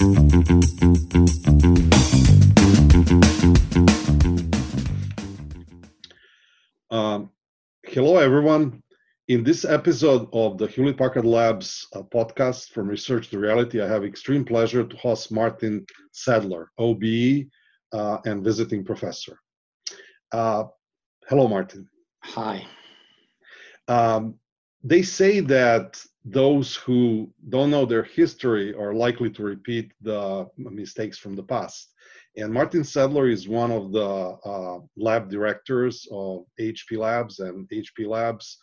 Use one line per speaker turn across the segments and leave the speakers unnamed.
Um, hello, everyone. In this episode of the Hewlett Packard Labs uh, podcast from Research to Reality, I have extreme pleasure to host Martin Sadler, OBE uh, and visiting professor. Uh, hello, Martin.
Hi.
Um, they say that those who don't know their history are likely to repeat the mistakes from the past. And Martin Sadler is one of the uh, lab directors of HP Labs and HP Labs.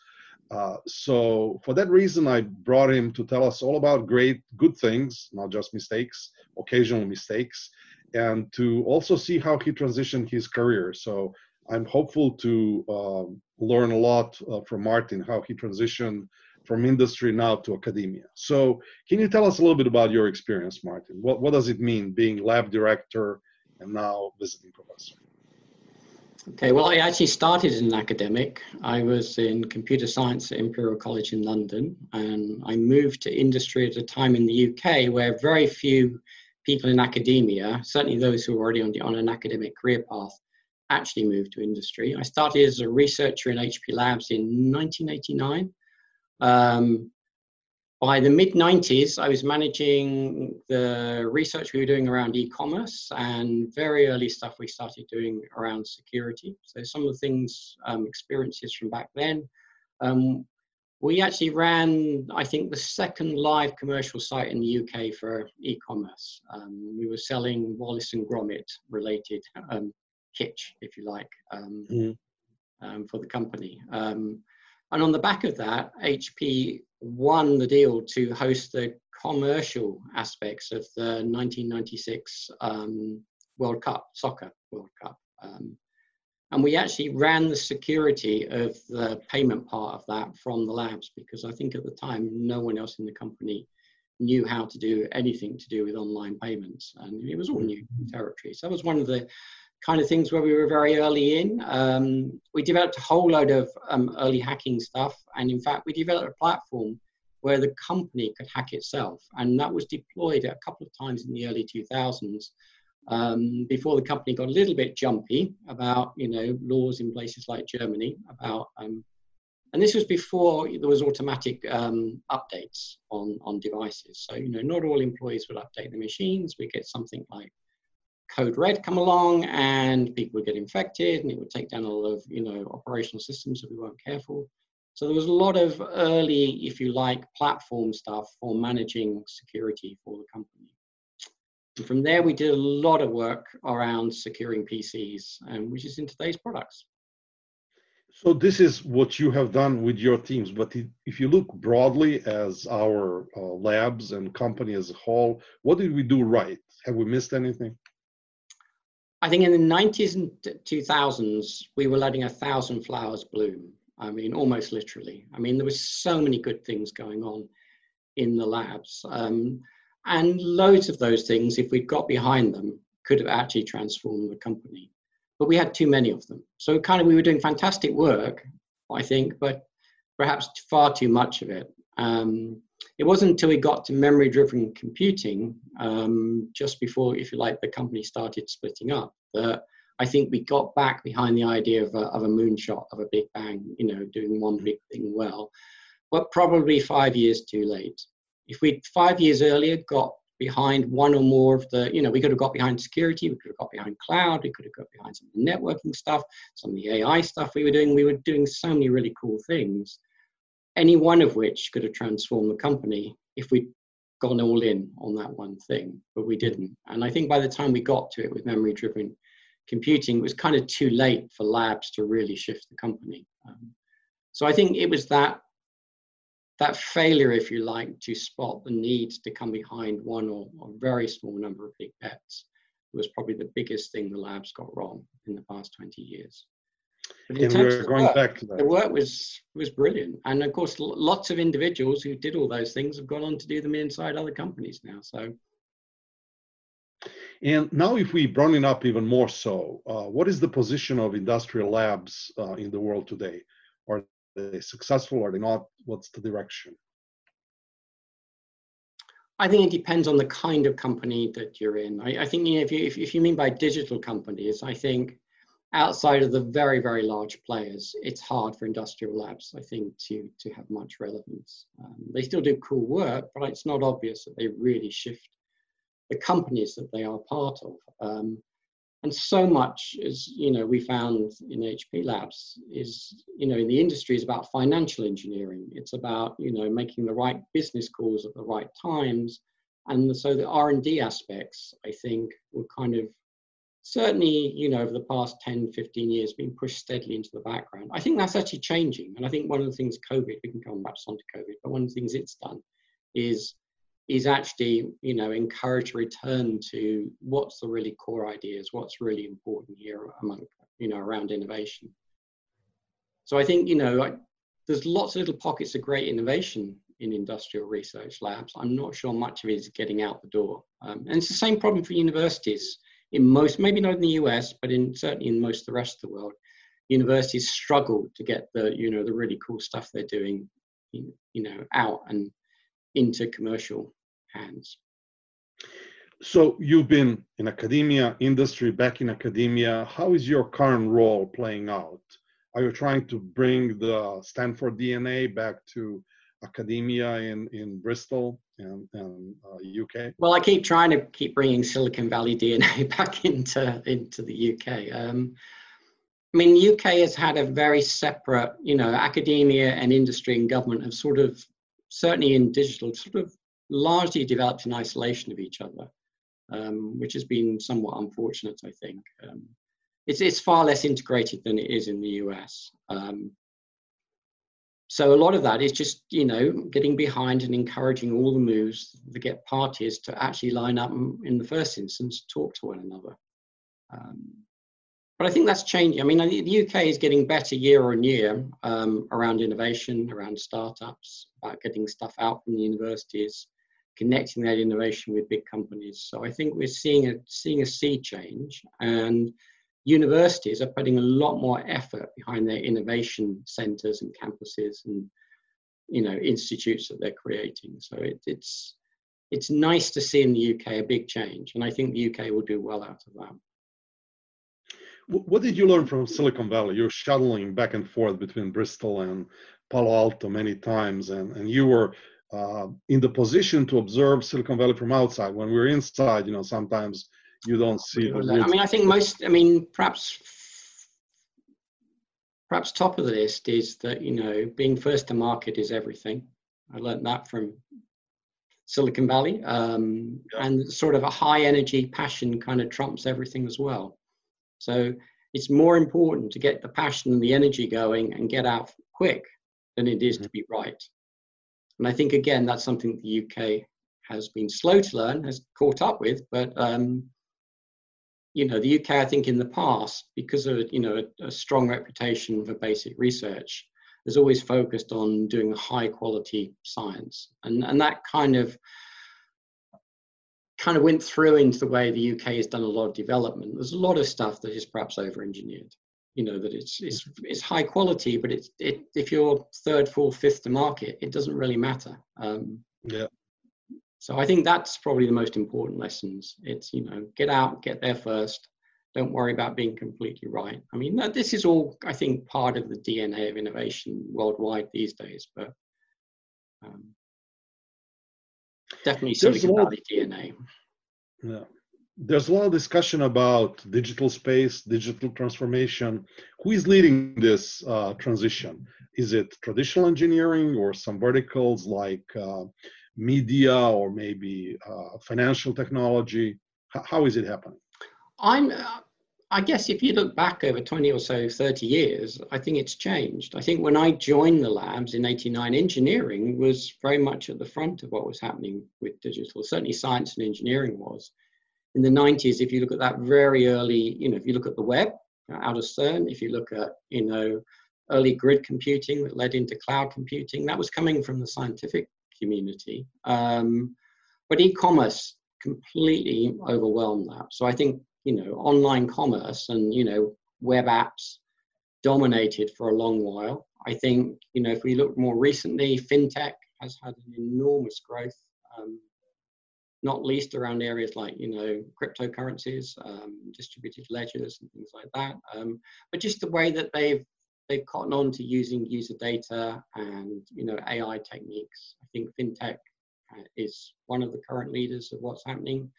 Uh, so for that reason, I brought him to tell us all about great, good things, not just mistakes, occasional mistakes, and to also see how he transitioned his career. So I'm hopeful to um, learn a lot uh, from Martin, how he transitioned from industry now to academia. So can you tell us a little bit about your experience, Martin? What, what does it mean being lab director and now visiting professor.
Okay, well, I actually started as an academic. I was in computer science at Imperial College in London, and I moved to industry at a time in the UK where very few people in academia, certainly those who were already on, the, on an academic career path, actually moved to industry. I started as a researcher in HP Labs in 1989. Um, by the mid 90s, I was managing the research we were doing around e commerce and very early stuff we started doing around security. So, some of the things, um, experiences from back then. Um, we actually ran, I think, the second live commercial site in the UK for e commerce. Um, we were selling Wallace and Gromit related um, kitsch, if you like, mm. for the company. Um, and on the back of that, HP won the deal to host the commercial aspects of the 1996 um, World Cup, Soccer World Cup. Um, and we actually ran the security of the payment part of that from the labs because I think at the time no one else in the company knew how to do anything to do with online payments. And it was all new territory. So that was one of the kind of things where we were very early in. Um, we developed a whole load of um, early hacking stuff, and in fact, we developed a platform where the company could hack itself, and that was deployed a couple of times in the early 2000s. Um, before the company got a little bit jumpy about you know laws in places like Germany about um, and this was before there was automatic um, updates on on devices. So you know not all employees would update the machines. We get something like code red come along and people would get infected and it would take down a lot of you know operational systems if we weren't careful. So there was a lot of early if you like platform stuff for managing security for the company. And from there we did a lot of work around securing pcs um, which is in today's products.
So this is what you have done with your teams but if you look broadly as our uh, labs and company as a whole what did we do right? Have we missed anything
I think in the 90s and 2000s, we were letting a thousand flowers bloom. I mean, almost literally. I mean, there was so many good things going on in the labs. Um, and loads of those things, if we'd got behind them, could have actually transformed the company. But we had too many of them. So kind of we were doing fantastic work, I think, but perhaps far too much of it. Um, it wasn't until we got to memory driven computing, um, just before, if you like, the company started splitting up, that I think we got back behind the idea of a, of a moonshot, of a big bang, you know, doing one big thing well, but probably five years too late. If we'd five years earlier got behind one or more of the, you know, we could have got behind security, we could have got behind cloud, we could have got behind some of the networking stuff, some of the AI stuff we were doing. We were doing so many really cool things any one of which could have transformed the company if we'd gone all in on that one thing, but we didn't. And I think by the time we got to it with memory driven computing, it was kind of too late for labs to really shift the company. Um, so I think it was that that failure, if you like, to spot the need to come behind one or a very small number of big bets was probably the biggest thing the labs got wrong in the past 20 years.
But and we're going
work,
back to that.
The work was was brilliant, and of course, lots of individuals who did all those things have gone on to do them inside other companies now. So.
And now, if we broaden up even more so, uh, what is the position of industrial labs uh, in the world today? Are they successful? Are they not? What's the direction?
I think it depends on the kind of company that you're in. I, I think you know, if, you, if, if you mean by digital companies, I think outside of the very, very large players, it's hard for industrial labs, I think, to, to have much relevance. Um, they still do cool work, but it's not obvious that they really shift the companies that they are part of. Um, and so much as you know we found in hp labs is you know in the industry is about financial engineering it's about you know making the right business calls at the right times and so the r&d aspects i think were kind of certainly you know over the past 10 15 years being pushed steadily into the background i think that's actually changing and i think one of the things covid we can come back on to covid but one of the things it's done is is actually, you know, encourage a return to what's the really core ideas, what's really important here among, you know, around innovation. So I think, you know, like, there's lots of little pockets of great innovation in industrial research labs. I'm not sure much of it is getting out the door. Um, and it's the same problem for universities in most, maybe not in the US, but in certainly in most of the rest of the world. Universities struggle to get the, you know, the really cool stuff they're doing, you know, out and into commercial hands.
So you've been in academia, industry, back in academia. How is your current role playing out? Are you trying to bring the Stanford DNA back to academia in, in Bristol and, and uh, UK?
Well, I keep trying to keep bringing Silicon Valley DNA back into, into the UK. Um, I mean, UK has had a very separate, you know, academia and industry and government have sort of, certainly in digital, sort of largely developed in isolation of each other, um, which has been somewhat unfortunate, I think. Um, it's, it's far less integrated than it is in the US. Um, so a lot of that is just, you know, getting behind and encouraging all the moves that get parties to actually line up in the first instance, talk to one another. Um, but I think that's changing. I mean, the UK is getting better year on year um, around innovation, around startups, about getting stuff out from the universities connecting that innovation with big companies. So I think we're seeing a seeing a sea change, and universities are putting a lot more effort behind their innovation centres and campuses and you know institutes that they're creating. So it, it's it's nice to see in the UK a big change, and I think the UK will do well out of that.
What did you learn from Silicon Valley? You're shuttling back and forth between Bristol and Palo Alto many times, and, and you were uh, in the position to observe Silicon Valley from outside. When we're inside, you know, sometimes you don't see.
The I mean, I think most. I mean, perhaps perhaps top of the list is that you know being first to market is everything. I learned that from Silicon Valley, um, yeah. and sort of a high energy passion kind of trumps everything as well. So it's more important to get the passion and the energy going and get out quick than it is mm-hmm. to be right. And I think, again, that's something the UK has been slow to learn, has caught up with. But, um, you know, the UK, I think in the past, because of, you know, a, a strong reputation for basic research, has always focused on doing high quality science. And, and that kind of kind of went through into the way the UK has done a lot of development. There's a lot of stuff that is perhaps over engineered you know that it's it's it's high quality, but it's it if you're third, fourth, fifth to market, it doesn't really matter. Um,
yeah.
So I think that's probably the most important lessons. It's you know get out, get there first. Don't worry about being completely right. I mean, this is all I think part of the DNA of innovation worldwide these days, but um, definitely Silicon Valley DNA.
Yeah there's a lot of discussion about digital space, digital transformation. Who is leading this uh, transition? Is it traditional engineering or some verticals like uh, media or maybe uh, financial technology? H- how is it happening?
I'm, uh, I guess if you look back over 20 or so, 30 years, I think it's changed. I think when I joined the labs in 89, engineering was very much at the front of what was happening with digital. Certainly science and engineering was in the 90s, if you look at that very early, you know, if you look at the web out of CERN, if you look at, you know, early grid computing that led into cloud computing, that was coming from the scientific community. Um, but e-commerce completely overwhelmed that. So I think, you know, online commerce and, you know, web apps dominated for a long while. I think, you know, if we look more recently, fintech has had an enormous growth. Um, not least around areas like you know cryptocurrencies, um, distributed ledgers, and things like that. Um, but just the way that they've they've cottoned on to using user data and you know AI techniques. I think fintech uh, is one of the current leaders of what's happening.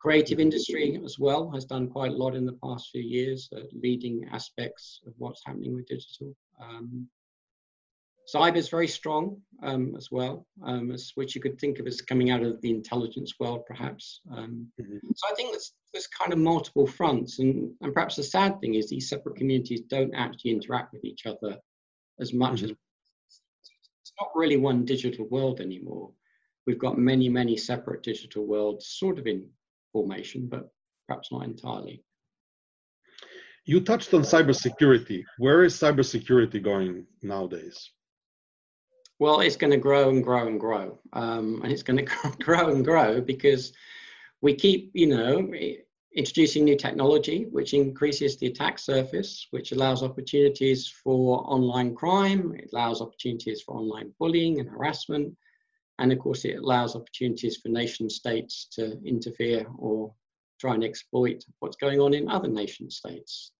Creative industry as well has done quite a lot in the past few years, uh, leading aspects of what's happening with digital. Um, cyber is very strong um, as well, um, as, which you could think of as coming out of the intelligence world, perhaps. Um, mm-hmm. So I think there's, there's kind of multiple fronts, and, and perhaps the sad thing is these separate communities don't actually interact with each other as much mm-hmm. as it's not really one digital world anymore. We've got many, many separate digital worlds, sort of in formation, but perhaps not entirely.
You touched on cybersecurity. Where is cybersecurity going nowadays?
Well, it's going to grow and grow and grow. Um, and it's going to grow and grow because we keep, you know, introducing new technology, which increases the attack surface, which allows opportunities for online crime, it allows opportunities for online bullying and harassment, and of course, it allows opportunities for nation states to interfere or try and exploit what's going on in other nation states.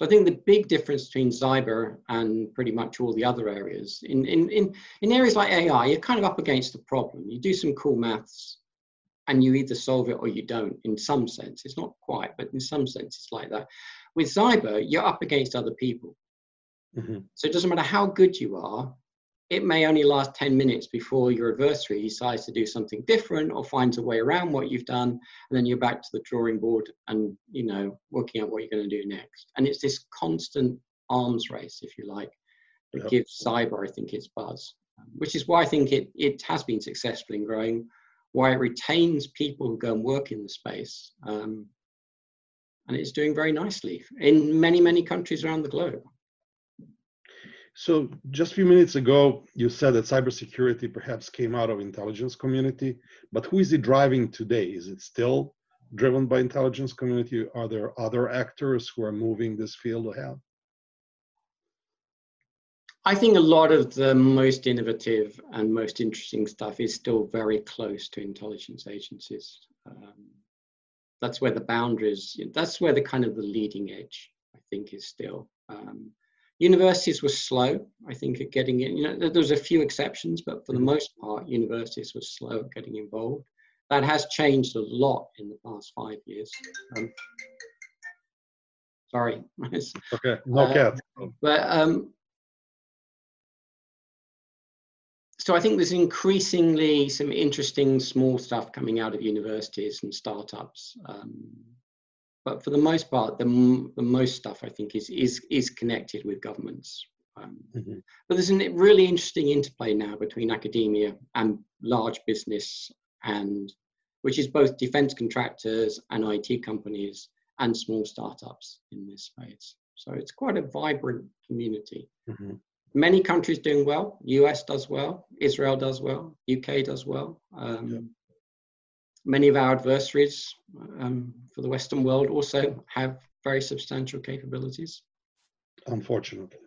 So I think the big difference between cyber and pretty much all the other areas, in, in, in, in areas like AI, you're kind of up against the problem. You do some cool maths and you either solve it or you don't in some sense. It's not quite, but in some sense it's like that. With cyber, you're up against other people. Mm-hmm. So it doesn't matter how good you are, it may only last 10 minutes before your adversary decides to do something different or finds a way around what you've done and then you're back to the drawing board and you know working out what you're going to do next and it's this constant arms race if you like that yep. gives cyber i think its buzz which is why i think it, it has been successful in growing why it retains people who go and work in the space um, and it's doing very nicely in many many countries around the globe
so just a few minutes ago, you said that cybersecurity perhaps came out of intelligence community, but who is it driving today? Is it still driven by intelligence community? Are there other actors who are moving this field ahead?
I think a lot of the most innovative and most interesting stuff is still very close to intelligence agencies. Um, that's where the boundaries, that's where the kind of the leading edge, I think, is still. Um, Universities were slow, I think, at getting in. You know, there was a few exceptions, but for the mm-hmm. most part, universities were slow at getting involved. That has changed a lot in the past five years. Um, sorry.
okay, no uh, cat.
But um, so I think there's increasingly some interesting small stuff coming out of universities and startups. Um, but for the most part, the, the most stuff I think is is is connected with governments. Um, mm-hmm. But there's a really interesting interplay now between academia and large business, and which is both defense contractors and IT companies and small startups in this space. So it's quite a vibrant community. Mm-hmm. Many countries doing well. US does well. Israel does well. UK does well. Um, many of our adversaries um, for the Western world also have very substantial capabilities.
Unfortunately.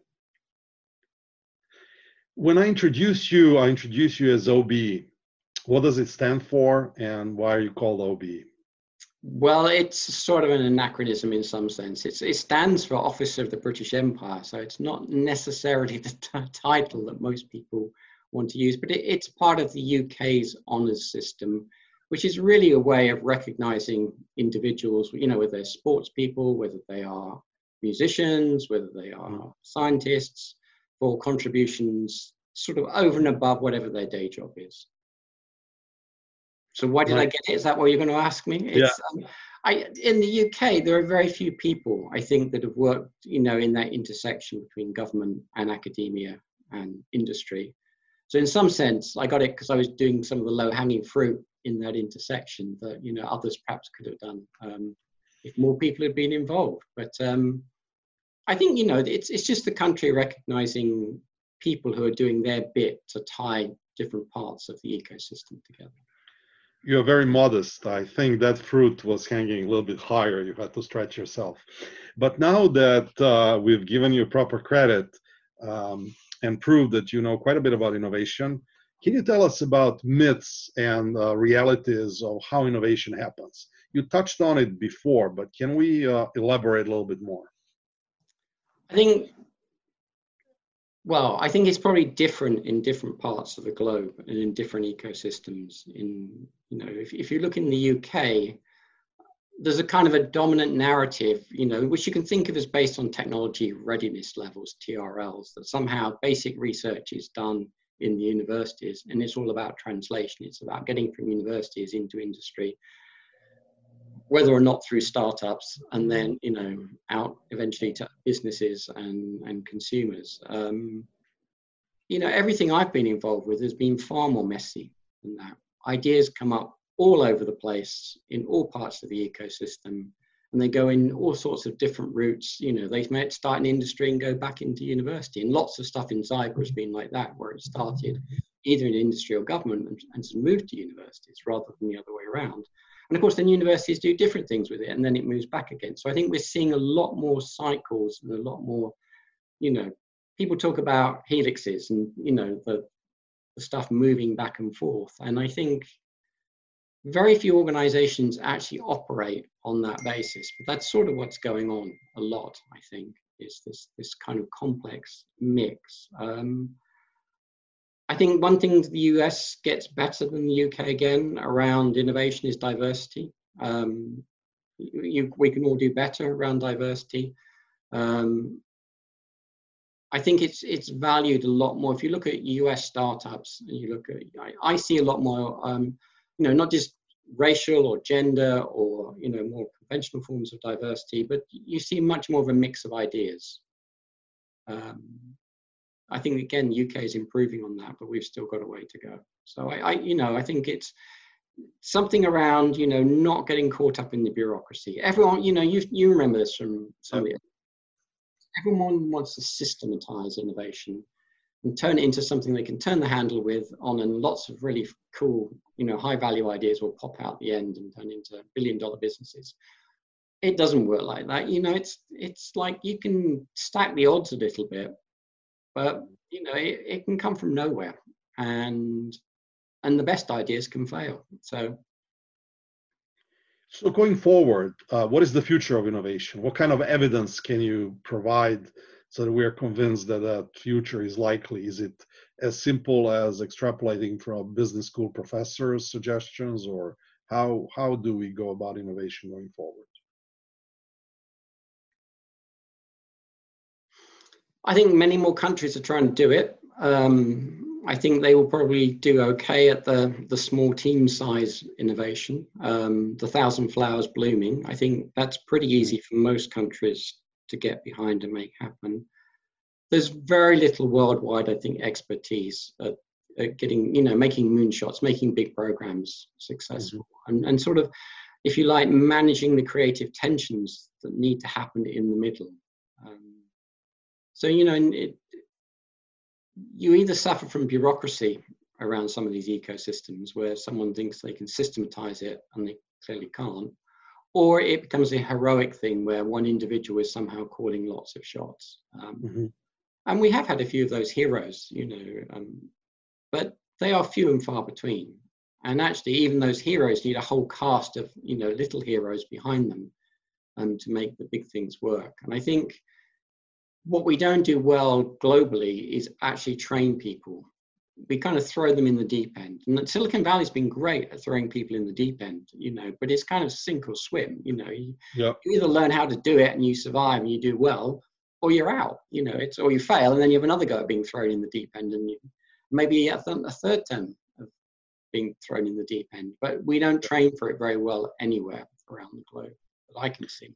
When I introduce you, I introduce you as OB. What does it stand for and why are you called OB?
Well, it's sort of an anachronism in some sense. It's, it stands for Officer of the British Empire, so it's not necessarily the title that most people want to use, but it, it's part of the UK's honours system, which is really a way of recognizing individuals, you know, whether they're sports people, whether they are musicians, whether they are scientists, for contributions sort of over and above whatever their day job is. So why did right. I get it? Is that what you're going to ask me?
It's, yeah. Um,
I, in the UK, there are very few people, I think, that have worked, you know, in that intersection between government and academia and industry. So in some sense, I got it because I was doing some of the low-hanging fruit in that intersection that you know others perhaps could have done um, if more people had been involved. But um, I think you know it's it's just the country recognizing people who are doing their bit to tie different parts of the ecosystem together.
You're very modest. I think that fruit was hanging a little bit higher. You had to stretch yourself. But now that uh, we've given you proper credit um, and proved that you know quite a bit about innovation, Can you tell us about myths and uh, realities of how innovation happens? You touched on it before, but can we uh, elaborate a little bit more?
I think, well, I think it's probably different in different parts of the globe and in different ecosystems. In you know, if if you look in the UK, there's a kind of a dominant narrative, you know, which you can think of as based on technology readiness levels, TRLs, that somehow basic research is done in the universities and it's all about translation. It's about getting from universities into industry, whether or not through startups and then, you know, out eventually to businesses and, and consumers. Um, you know, everything I've been involved with has been far more messy than that. Ideas come up all over the place in all parts of the ecosystem and they go in all sorts of different routes. You know they might start in industry and go back into university and lots of stuff in cyber has been like that where it started either in industry or government and, and moved to universities rather than the other way around. And of course then universities do different things with it and then it moves back again. So i think we're seeing a lot more cycles and a lot more you know people talk about helixes and you know the, the stuff moving back and forth. And i think very few organizations actually operate on that basis, but that's sort of what's going on a lot, I think, is this, this kind of complex mix. Um, I think one thing the US gets better than the UK again around innovation is diversity. Um, you, we can all do better around diversity. Um, I think it's it's valued a lot more. If you look at US startups and you look at, I, I see a lot more um, you know, not just racial or gender or you know more conventional forms of diversity, but you see much more of a mix of ideas. Um, I think again, UK is improving on that, but we've still got a way to go. So I, I, you know, I think it's something around you know not getting caught up in the bureaucracy. Everyone, you know, you you remember this from some everyone wants to systematize innovation and turn it into something they can turn the handle with on and lots of really cool you know high value ideas will pop out the end and turn into billion dollar businesses. It doesn't work like that you know it's it's like you can stack the odds a little bit but you know it, it can come from nowhere and and the best ideas can fail so.
So going forward uh, what is the future of innovation? What kind of evidence can you provide so that we are convinced that that future is likely? Is it as simple as extrapolating from business school professors' suggestions, or how how do we go about innovation going forward?
I think many more countries are trying to do it. Um, I think they will probably do okay at the, the small team size innovation, um, the thousand flowers blooming. I think that's pretty easy for most countries to get behind and make happen. There's very little worldwide, I think, expertise at, at getting, you know, making moonshots, making big programs successful, mm-hmm. and, and sort of, if you like, managing the creative tensions that need to happen in the middle. Um, so, you know, it, you either suffer from bureaucracy around some of these ecosystems where someone thinks they can systematize it and they clearly can't, or it becomes a heroic thing where one individual is somehow calling lots of shots. Um, mm-hmm. And we have had a few of those heroes, you know, um, but they are few and far between. And actually, even those heroes need a whole cast of, you know, little heroes behind them um, to make the big things work. And I think what we don't do well globally is actually train people we kind of throw them in the deep end. And Silicon Valley's been great at throwing people in the deep end, you know, but it's kind of sink or swim, you know. You, yep. you either learn how to do it and you survive and you do well, or you're out, you know, it's or you fail and then you have another go at being thrown in the deep end and you maybe a, th- a third term of being thrown in the deep end. But we don't train for it very well anywhere around the globe that I can see.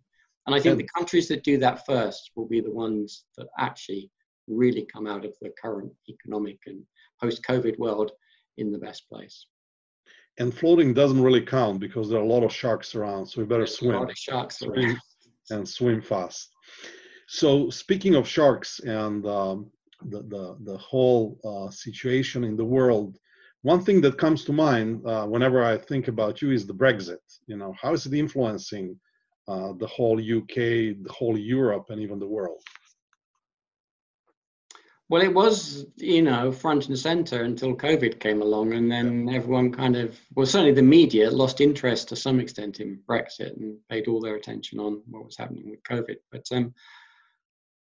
And I think the countries that do that first will be the ones that actually really come out of the current economic and post-COVID world in the best place.
And floating doesn't really count because there are a lot of sharks around, so we better
There's
swim.
A lot of sharks
swim
around.
And swim fast. So speaking of sharks and um, the, the, the whole uh, situation in the world, one thing that comes to mind uh, whenever I think about you is the Brexit. You know, how is it influencing uh, the whole UK, the whole Europe, and even the world?
Well, it was, you know, front and center until COVID came along, and then everyone kind of, well, certainly the media lost interest to some extent in Brexit and paid all their attention on what was happening with COVID. But um,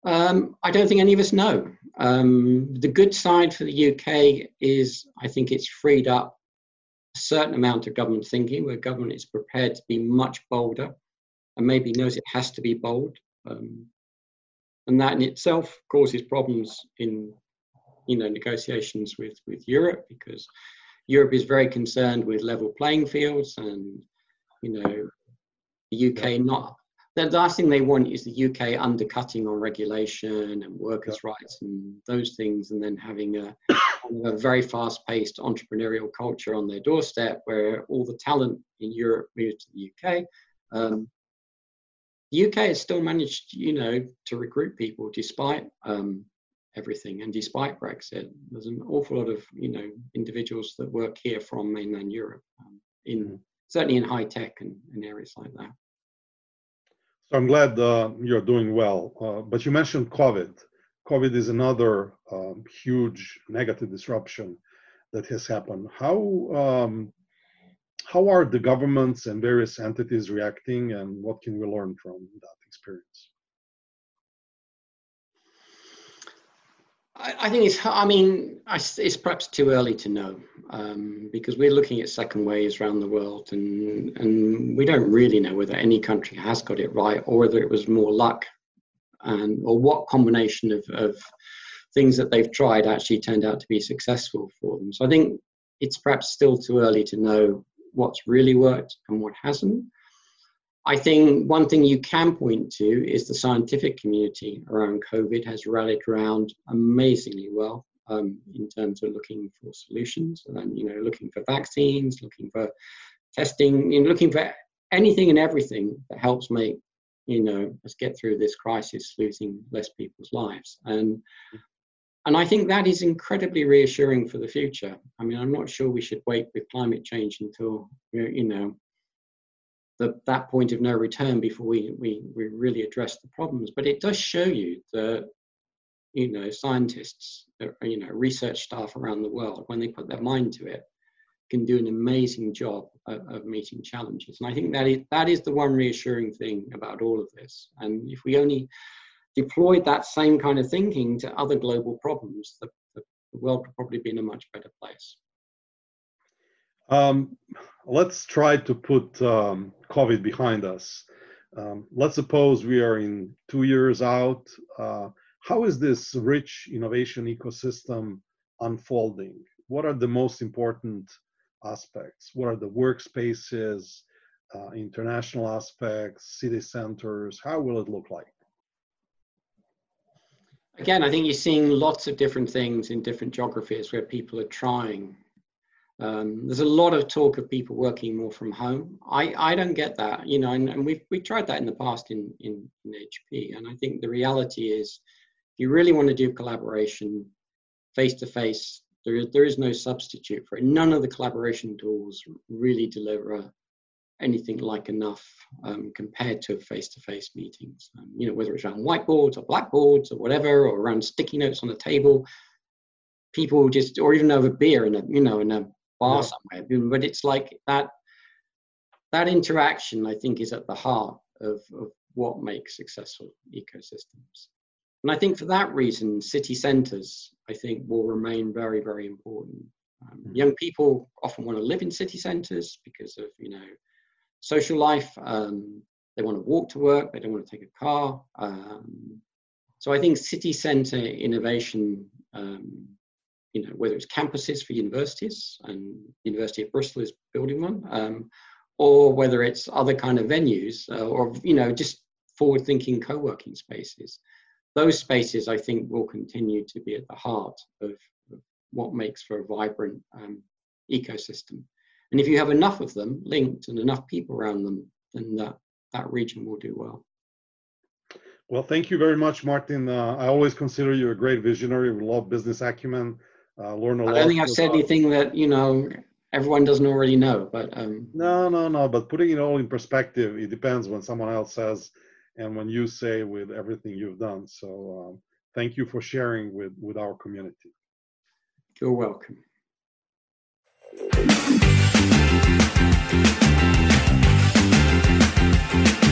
um, I don't think any of us know. Um, the good side for the UK is I think it's freed up a certain amount of government thinking, where government is prepared to be much bolder and maybe knows it has to be bold. Um, and that in itself causes problems in you know negotiations with with Europe because Europe is very concerned with level playing fields and you know the UK not the last thing they want is the UK undercutting on regulation and workers' yeah. rights and those things, and then having a, a very fast-paced entrepreneurial culture on their doorstep, where all the talent in Europe moves to the UK. Um, the UK has still managed, you know, to recruit people despite um, everything and despite Brexit. There's an awful lot of, you know, individuals that work here from mainland Europe, um, in mm. certainly in high tech and, and, areas like that.
So I'm glad uh, you're doing well. Uh, but you mentioned COVID. COVID is another um, huge negative disruption that has happened. How um, how are the governments and various entities reacting and what can we learn from that experience
I, think it's, I mean, it's perhaps too early to know um, because we're looking at second waves around the world and, and we don't really know whether any country has got it right or whether it was more luck and or what combination of, of things that they've tried actually turned out to be successful for them. So I think it's perhaps still too early to know what's really worked and what hasn't. I think one thing you can point to is the scientific community around COVID has rallied around amazingly well um, in terms of looking for solutions and you know looking for vaccines, looking for testing, you know, looking for anything and everything that helps make you know us get through this crisis, losing less people's lives. And and I think that is incredibly reassuring for the future. I mean, I'm not sure we should wait with climate change until, you know, the, that point of no return before we, we, we really address the problems. But it does show you that, you know, scientists, uh, you know, research staff around the world, when they put their mind to it, can do an amazing job of, of meeting challenges. And I think that is, that is the one reassuring thing about all of this. And if we only deployed that same kind of thinking to other global problems, the, the, world would probably be in a much better place.
Um, let's try to put um, COVID behind us. Um, let's suppose we are in two years out. Uh, how is this rich innovation ecosystem unfolding? What are the most important aspects? What are the workspaces, uh, international aspects, city centers? How will it look like?
Again, I think you're seeing lots of different things in different geographies where people are trying. Um, there's a lot of talk of people working more from home. I, I don't get that, you know, and, and we've we tried that in the past in, in, in HP. And I think the reality is, if you really want to do collaboration face to face, there is, there is no substitute for it. None of the collaboration tools really deliver anything like enough um, compared to face-to-face meetings. Um, you know, whether it's around whiteboards or blackboards or whatever, or around sticky notes on the table, people just, or even over beer in a, you know, in a bar yeah. somewhere. But it's like that. That interaction, I think, is at the heart of, of what makes successful ecosystems. And I think for that reason, city centres, I think, will remain very, very important. Um, mm-hmm. Young people often want to live in city centres because of, you know, social life. Um, they want to walk to work. They don't want to take a car. Um, so I think city centre innovation, um, you know, whether it's campuses for universities, and University of Bristol is building one, um, or whether it's other kind of venues, uh, or you know, just forward-thinking co-working spaces. Those spaces, I think, will continue to be at the heart of, what makes for a vibrant um, ecosystem. And if you have enough of them linked and enough people around them, then that, that region will do well.
Well, thank you very much, Martin. Uh, I always consider you a great visionary. We love business acumen. Uh, learn a
lot.
I
don't think I've said anything that you know everyone doesn't already know. But um,
no, no, no. But putting it all in perspective, it depends when someone else says and when you say with everything you've done. So um, thank you for sharing with, with our community.
You're welcome. Thank you.